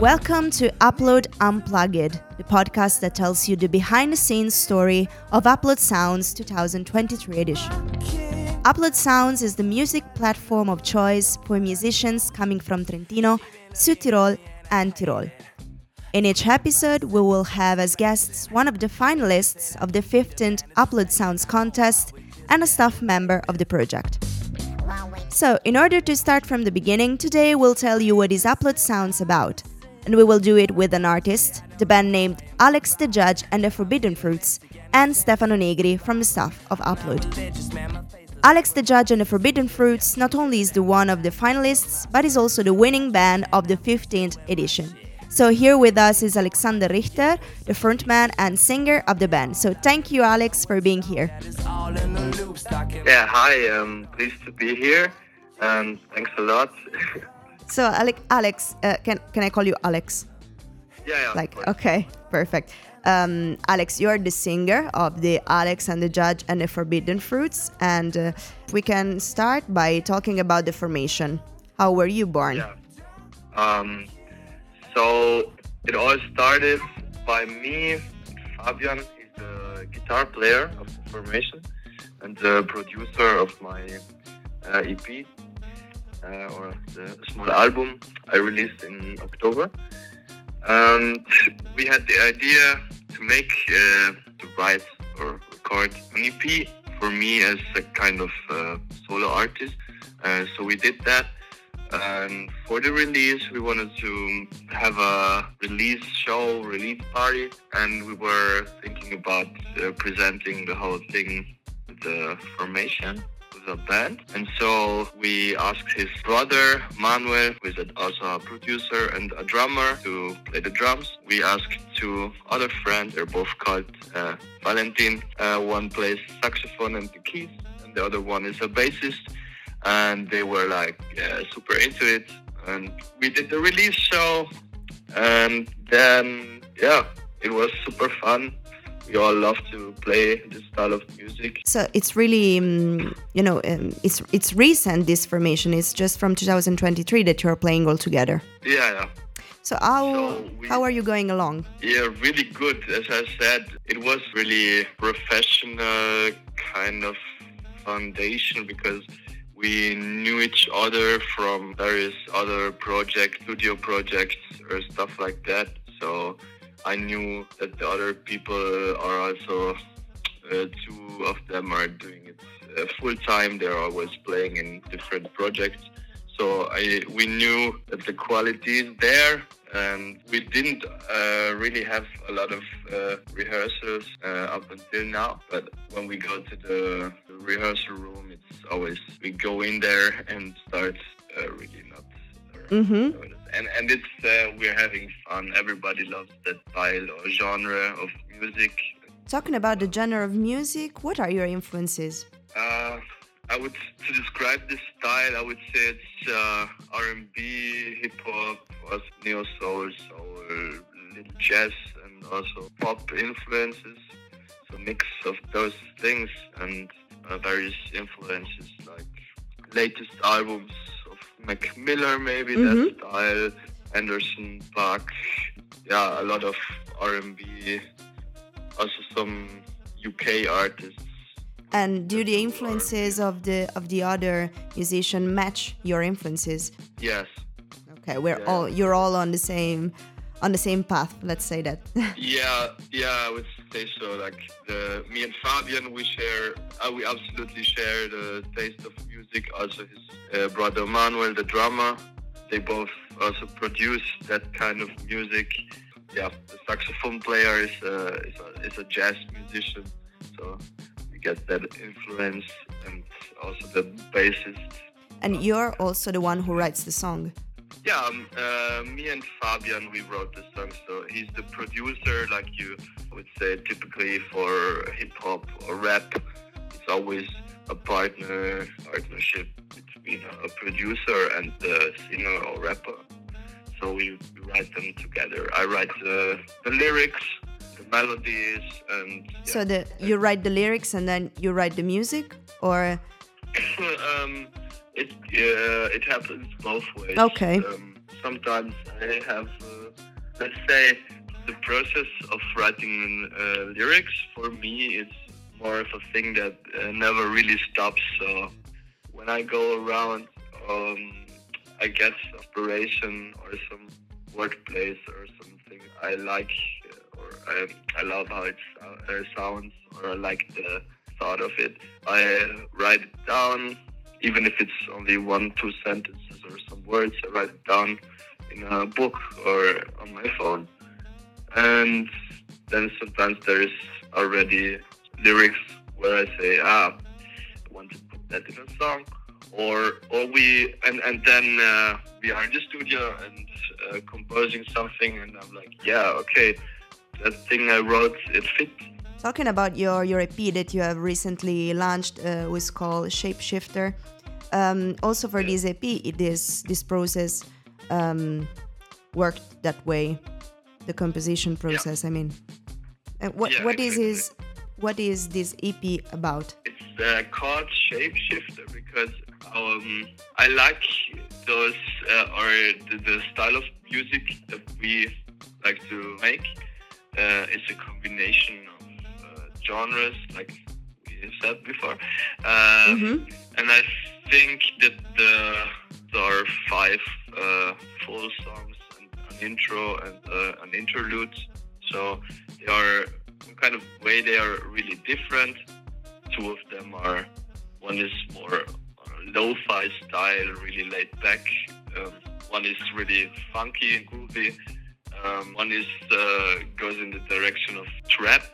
Welcome to Upload Unplugged, the podcast that tells you the behind the scenes story of Upload Sounds 2023 edition. Upload Sounds is the music platform of choice for musicians coming from Trentino, Südtirol, and Tirol. In each episode, we will have as guests one of the finalists of the 15th Upload Sounds contest and a staff member of the project. So, in order to start from the beginning, today we'll tell you what is Upload Sounds about. And we will do it with an artist, the band named Alex the Judge and the Forbidden Fruits, and Stefano Negri from the staff of Upload. Alex the Judge and the Forbidden Fruits not only is the one of the finalists, but is also the winning band of the 15th edition. So here with us is Alexander Richter, the frontman and singer of the band. So thank you, Alex, for being here. Yeah, hi. Um, pleased to be here. Um, thanks a lot. So Alex, Alex, uh, can can I call you Alex? yeah, yeah. Like okay, perfect. Um, Alex, you're the singer of the Alex and the Judge and the Forbidden Fruits, and uh, we can start by talking about the formation. How were you born? Yeah. Um, so it all started by me. Fabian is the guitar player of the formation and the producer of my uh, EP uh, or the small album I released in October. And we had the idea to make, uh, to write or record an EP for me as a kind of uh, solo artist. Uh, so we did that. And for the release, we wanted to have a release show, release party, and we were thinking about uh, presenting the whole thing the formation with a band. And so we asked his brother Manuel, who is also a producer and a drummer, to play the drums. We asked two other friends, they're both called uh, Valentin. Uh, one plays saxophone and the keys, and the other one is a bassist and they were like super into it. And we did the release show, and then yeah, it was super fun. We all love to play this style of music. So it's really, um, you know, um, it's it's recent. This formation is just from 2023 that you're playing all together. Yeah, yeah. So how So we- how are you going along? Yeah, really good. As I said, it was really professional kind of foundation because we knew each other from various other projects, studio projects or stuff like that. So I knew that the other people are also, uh, two of them are doing it uh, full time. They're always playing in different projects. So I we knew that the quality is there, and we didn't uh, really have a lot of uh, rehearsals uh, up until now. But when we go to the, the rehearsal room, it's always we go in there and start uh, really not. Mhm. And and it's uh, we're having fun. Everybody loves that style or genre of music. Talking about the genre of music, what are your influences? Uh, I would to describe this style. I would say it's uh, R&B, hip hop, neo soul, soul, jazz, and also pop influences. So mix of those things and uh, various influences like latest albums of Mac Miller, maybe Mhm. that style, Anderson .Paak. Yeah, a lot of R&B. Also some UK artists. And do the influences of the of the other musician match your influences? Yes. Okay, we're Yeah. all you're all on the same on the same path. Let's say that. Yeah, yeah, I would say so. Like the me and Fabian, we share, uh, we absolutely share the taste of music. Also, his uh, brother Manuel, the drummer, they both also produce that kind of music. Yeah, the saxophone player is a, is a, is a jazz musician, so we get that influence, and also the bassist. and you're also the one who writes the song. Yeah, um, uh, me and Fabian, we wrote the song. So he's the producer, like you would say, typically for hip hop or rap. It's always a partner partnership between a producer and the singer or rapper. So we, write them together. I write the, the lyrics, the melodies and yeah. So the you write the lyrics and then you write the music, or um, it uh, it happens both ways. Okay. Um, sometimes I have, uh, let's say, the process of writing uh, lyrics for me is more of a thing that uh, never really stops. So when I go around, um, I get inspiration or some workplace or something I like, uh, or I, I love how it uh, sounds, or I like the thought of it. I write it down, even if it's only one, two sentences or some words. I write it down in a book or on my phone, and then sometimes there's already lyrics where I say, ah, I want to put that in a song, or or we and and then uh, we are in the studio and uh, composing something, and I'm like, yeah, okay, that thing I wrote, it fits. Talking about your your EP that you have recently launched uh, was called Shapeshifter. Um, also for this EP, it is this process um, worked that way. The composition process, I mean. Uh, what Yeah, what is exactly. his what is this EP about? It's uh, called Shapeshifter because um, I like those uh, or the, the style of music that we like to make. Uh, it's a combination of genres, like we said before, uh, Mhm. and I think that the there are five uh, full songs, and an intro, and uh, an interlude. So they are kind of way they are really different. Two of them are one is more uh, lo-fi style, really laid back. Um, one is really funky and groovy. Um, one is uh, goes in the direction of trap.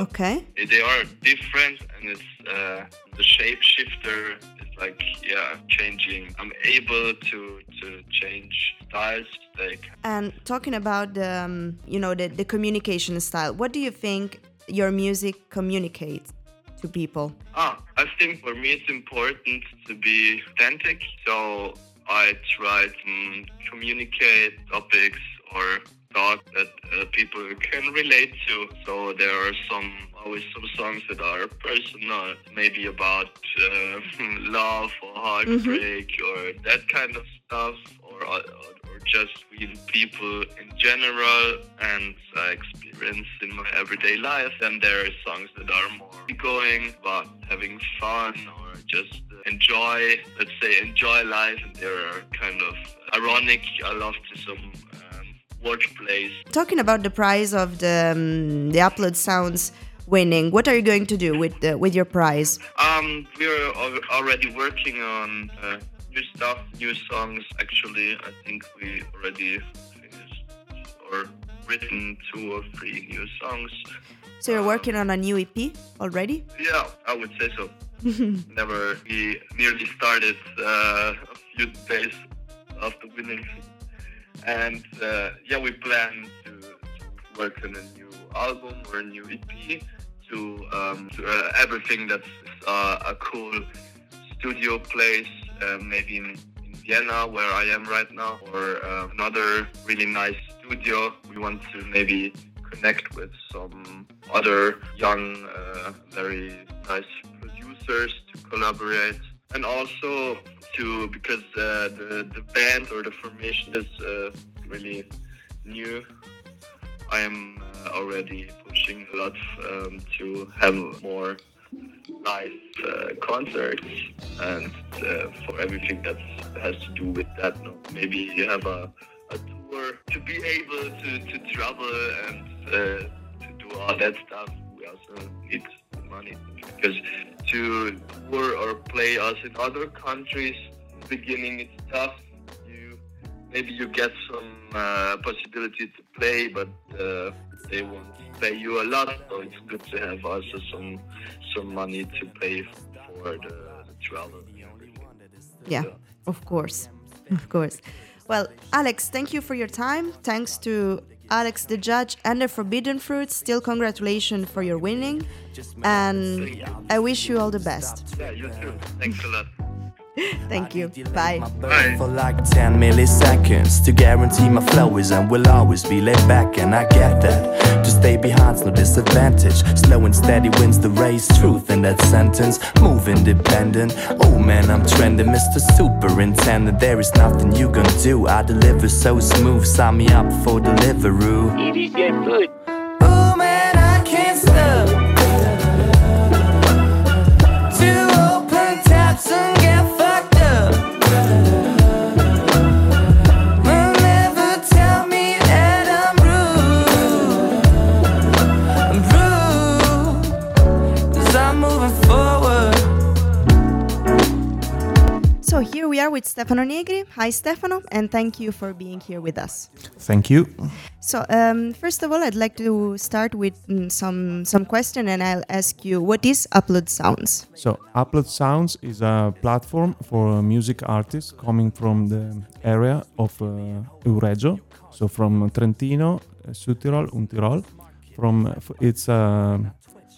Okay. they are different, and it's uh, the shapeshifter is like yeah I'm changing. I'm able to to change styles. Like And talking about the um, you know the, the communication style, what do you think your music communicates to people? Ah, I think for me it's important to be authentic. So I try to mm, communicate topics or thoughts that uh, people can relate to. So there are some always some songs that are personal, maybe about uh, love or heartbreak or that kind of stuff, or or, or just real people in general and I experience in my everyday life. And there are songs that are more going about having fun or just enjoy, let's say, enjoy life. And there are kind of ironic. I love to some um, wordplays. Talking about the prize of the um, the upload sounds winning, what are you going to do with the, with your prize? Um, we're already working on uh, new stuff, new songs. Actually, I think we already finished or written two or three new songs. So you're working on a new EP already? Yeah, I would say so. Never. We nearly started uh, a few days after winning, and uh, yeah, we plan to, to work on a new album or a new EP to, um, to uh, everything that's uh, a cool studio place, uh, maybe in, in Vienna where I am right now, or uh, another really nice studio. We want to maybe connect with some other young, uh, very nice producers to collaborate, and also to because uh, the the band or the formation is uh, really new. I am uh, already pushing a lot um, to have more live uh, concerts and uh, for everything that has to do with that. Maybe you have a, a tour to be able to, to travel and uh, to do all that stuff. We also need money because to tour or play us in other countries, beginning it's tough. You maybe you get some uh, possibility to play, but uh, they won't pay you a lot. So it's good to have also some some money to pay for the, the travel. Yeah, of course. Of course. Well, Alex, thank you for your time. Thanks to Alex the judge and the Forbidden Fruit. Still, congratulations for your winning. And I wish you all the best. Yeah, you too. Thanks a lot. Thank you. Bye. Bye. For like 10 milliseconds to guarantee my flow is and will always be laid back, and I get that. To stay behind's no disadvantage. Slow and steady wins the race. Truth in that sentence. Move independent. Oh man, I'm trending, Mr. Superintendent. There is nothing you can do. I deliver so smooth. Sign me up for Deliveroo. Oh Stefano Negri. Hi, Stefano, and thank you for being here with us. Thank you. So, um, first of all, I'd like to start with mm, some some question, and I'll ask you what is Upload Sounds. So, Upload Sounds is a platform for uh, music artists coming from the area of uh, Euregio, so from Trentino, uh, Südtirol, Untirol. From uh, it's a,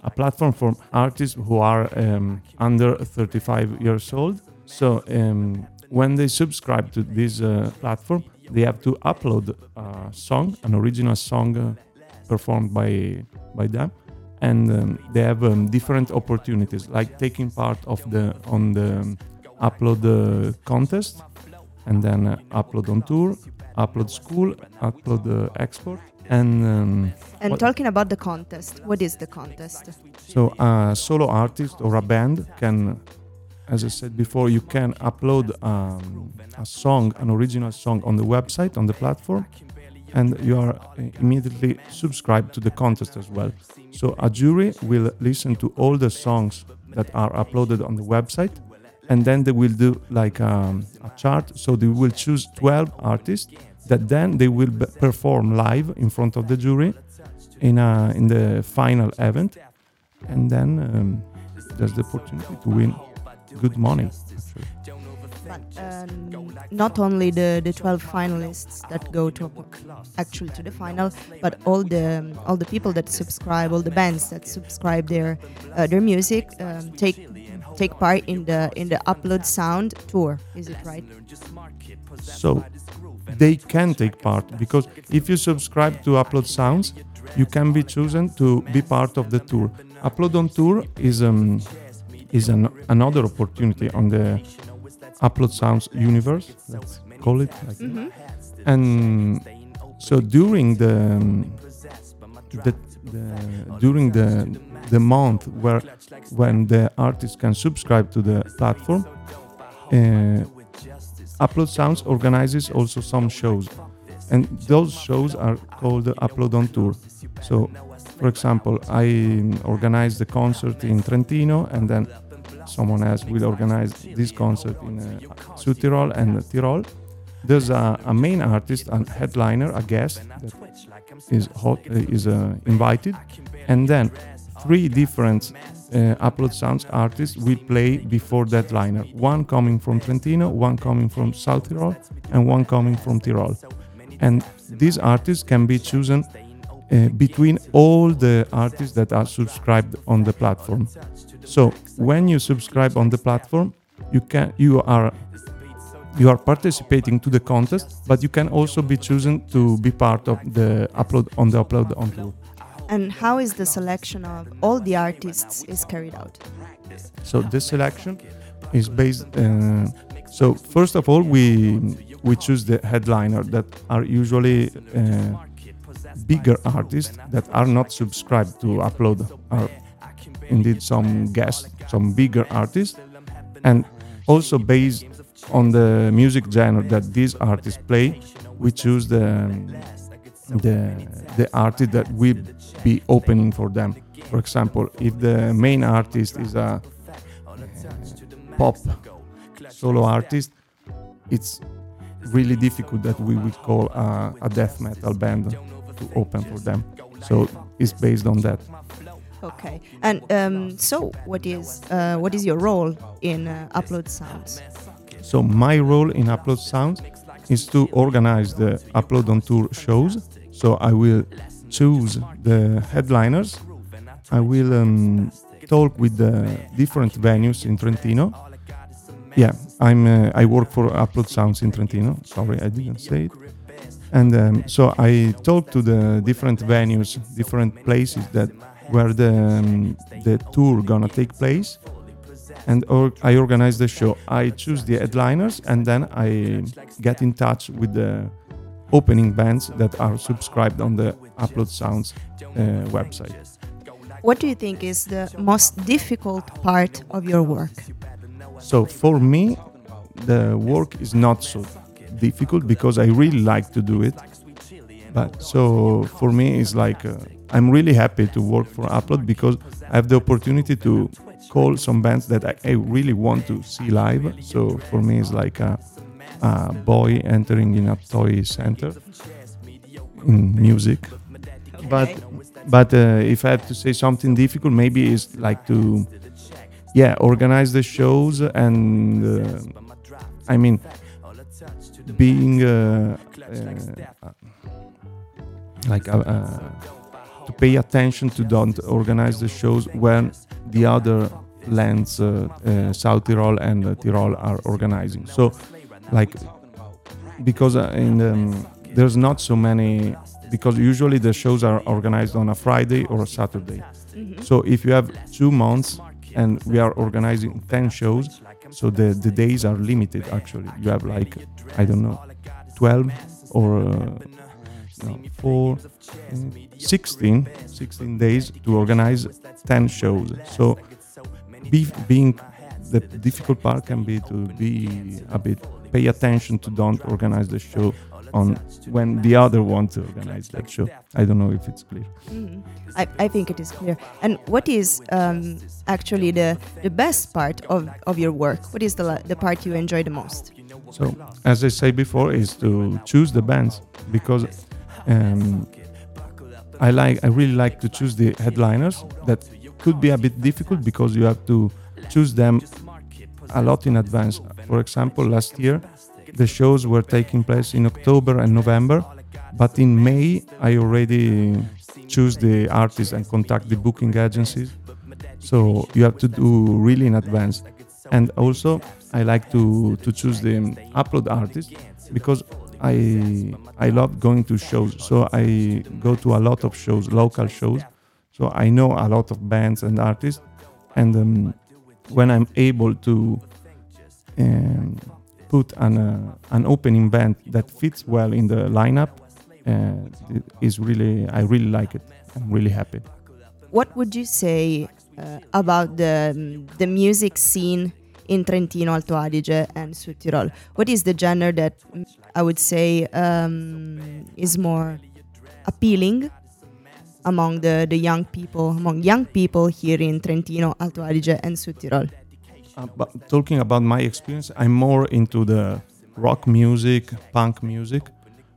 a platform for artists who are um, under 35 years old. So, um, when they subscribe to this uh, platform, they have to upload a song, an original song uh, performed by by them and um, they have um, different opportunities like taking part of the on the upload uh, contest and then uh, upload on tour upload school upload uh, export and um, And talking about the contest, what is the contest? so a solo artist or a band can as i said before you can upload um, a song an original song on the website on the platform and you are uh, immediately subscribed to the contest as well. So a jury will listen to all the songs that are uploaded on the website and then they will do like um, a chart. So they will choose 12 artists that then they will b- perform live in front of the jury in a, in the final event. And then um, there's the opportunity to win good money actually. But um, not only the, the 12 finalists that go to actually to the final, but all the all the people that subscribe, all the bands that subscribe their uh, their music um, take take part in the in the Upload Sound tour. Is it right? so they can take part because if you subscribe to upload sounds you can be chosen to be part of the tour upload on tour is um is an, another opportunity on the upload sounds universe let's call it like that. and so during the, the, the during the the month where when the artist can subscribe to the platform uh, Upload Sounds organizes also some shows, and those shows are called Upload on Tour. So, for example, I organize the concert in Trentino, and then someone else will organize this concert in uh, Südtirol and Tirol. There's a, a main artist, a headliner, a guest that is hot, uh, is uh, invited, and then three different uh, Upload Sounds artists will play before that liner. One coming from Trentino, one coming from South Tirol, and one coming from Tirol. And these artists can be chosen uh, between all the artists that are subscribed on the platform. So when you subscribe on the platform, you can you are you are participating to the contest, but you can also be chosen to be part of the upload on the upload on tour. And how is the selection of all the artists is carried out? So this selection is based. Uh, so first of all, we we choose the headliner that are usually uh, bigger artists that are not subscribed to upload. Are indeed some guests, some bigger artists, and also based on the music genre that these artists play, we choose the the the artist that will be opening for them. For example, if the main artist is a uh, pop solo artist, it's really difficult that we will call a, a death metal band to open for them. So it's based on that. Okay. And um, so, what is uh, what is your role in uh, Upload Sounds? So my role in Upload Sounds is to organize the Upload on Tour shows. So I will choose the headliners. I will um, talk with the different venues in Trentino, yeah, I'm. Uh, I work for Upload Sounds in Trentino. Sorry, I didn't say it. And um, so I talk to the different venues, different places that where the um, the tour gonna take place, and or I organize the show. I choose the headliners, and then I get in touch with the opening bands that are subscribed on the Upload Sounds uh, website. What do you think is the most difficult part of your work? So for me, the work is not so difficult because I really like to do it. But so for me, it's like uh, I'm really happy to work for Upload because I have the opportunity to call some bands that I, I really want to see live. So for me, it's like a, a boy entering in a toy center in music. But but uh, if I have to say something difficult, maybe it's like to yeah organize the shows and uh, I mean being uh, uh, like uh, uh, to pay attention to don't organize the shows when the other lands uh, uh, South Tyrol and uh, Tyrol are organizing. So like because uh, in um, there's not so many because usually the shows are organized on a Friday or a Saturday. So if you have two months and we are organizing 10 shows so the, the days are limited actually. You have like i don't know 12 or uh, no, 4 mm, 16 16 days to organize 10 shows. So be, being the difficult part can be to be a bit pay attention to don't organize the show on when the other want to organize that show i don't know if it's clear Mhm. I, I think it is clear. And what is um, actually the, the best part of, of your work? What is the, the part you enjoy the most? So, as I said before, is to choose the bands because um, I like I really like to choose the headliners. That could be a bit difficult because you have to choose them a lot in advance. For example, last year the shows were taking place in October and November, but in May I already choose the artists and contact the booking agencies. So you have to do really in advance. And also I like to to choose the upload artist because I I love going to shows. So I go to a lot of shows, local shows. So I know a lot of bands and artists. And um, when I'm able to um, put an uh, an opening band that fits well in the lineup, uh, it is really I really like it. I'm really happy. What would you say uh, about the, the music scene in Trentino, Alto Adige, and Sud Tirol? What is the genre that I would say um, is more appealing among the, the young people, among young people here in Trentino, Alto Adige, and Sud Tirol? But talking about my experience, I'm more into the rock music, punk music,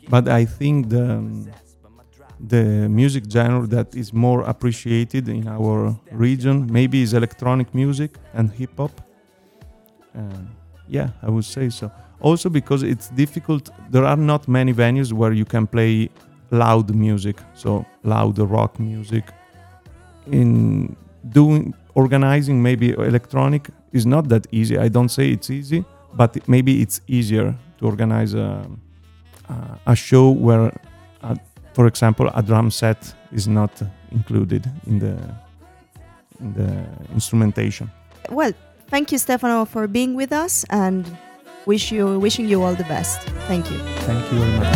but I think the the music genre that is more appreciated in our region maybe is electronic music and hip hop. Uh, yeah, I would say so. Also because it's difficult. There are not many venues where you can play loud music, so loud rock music. In doing organizing maybe electronic is not that easy. I don't say it's easy, but maybe it's easier to organize a, a, a show where, uh, for example, a drum set is not included in the in the instrumentation. Well, thank you, Stefano, for being with us, and wish you wishing you all the best. Thank you. Thank you very much.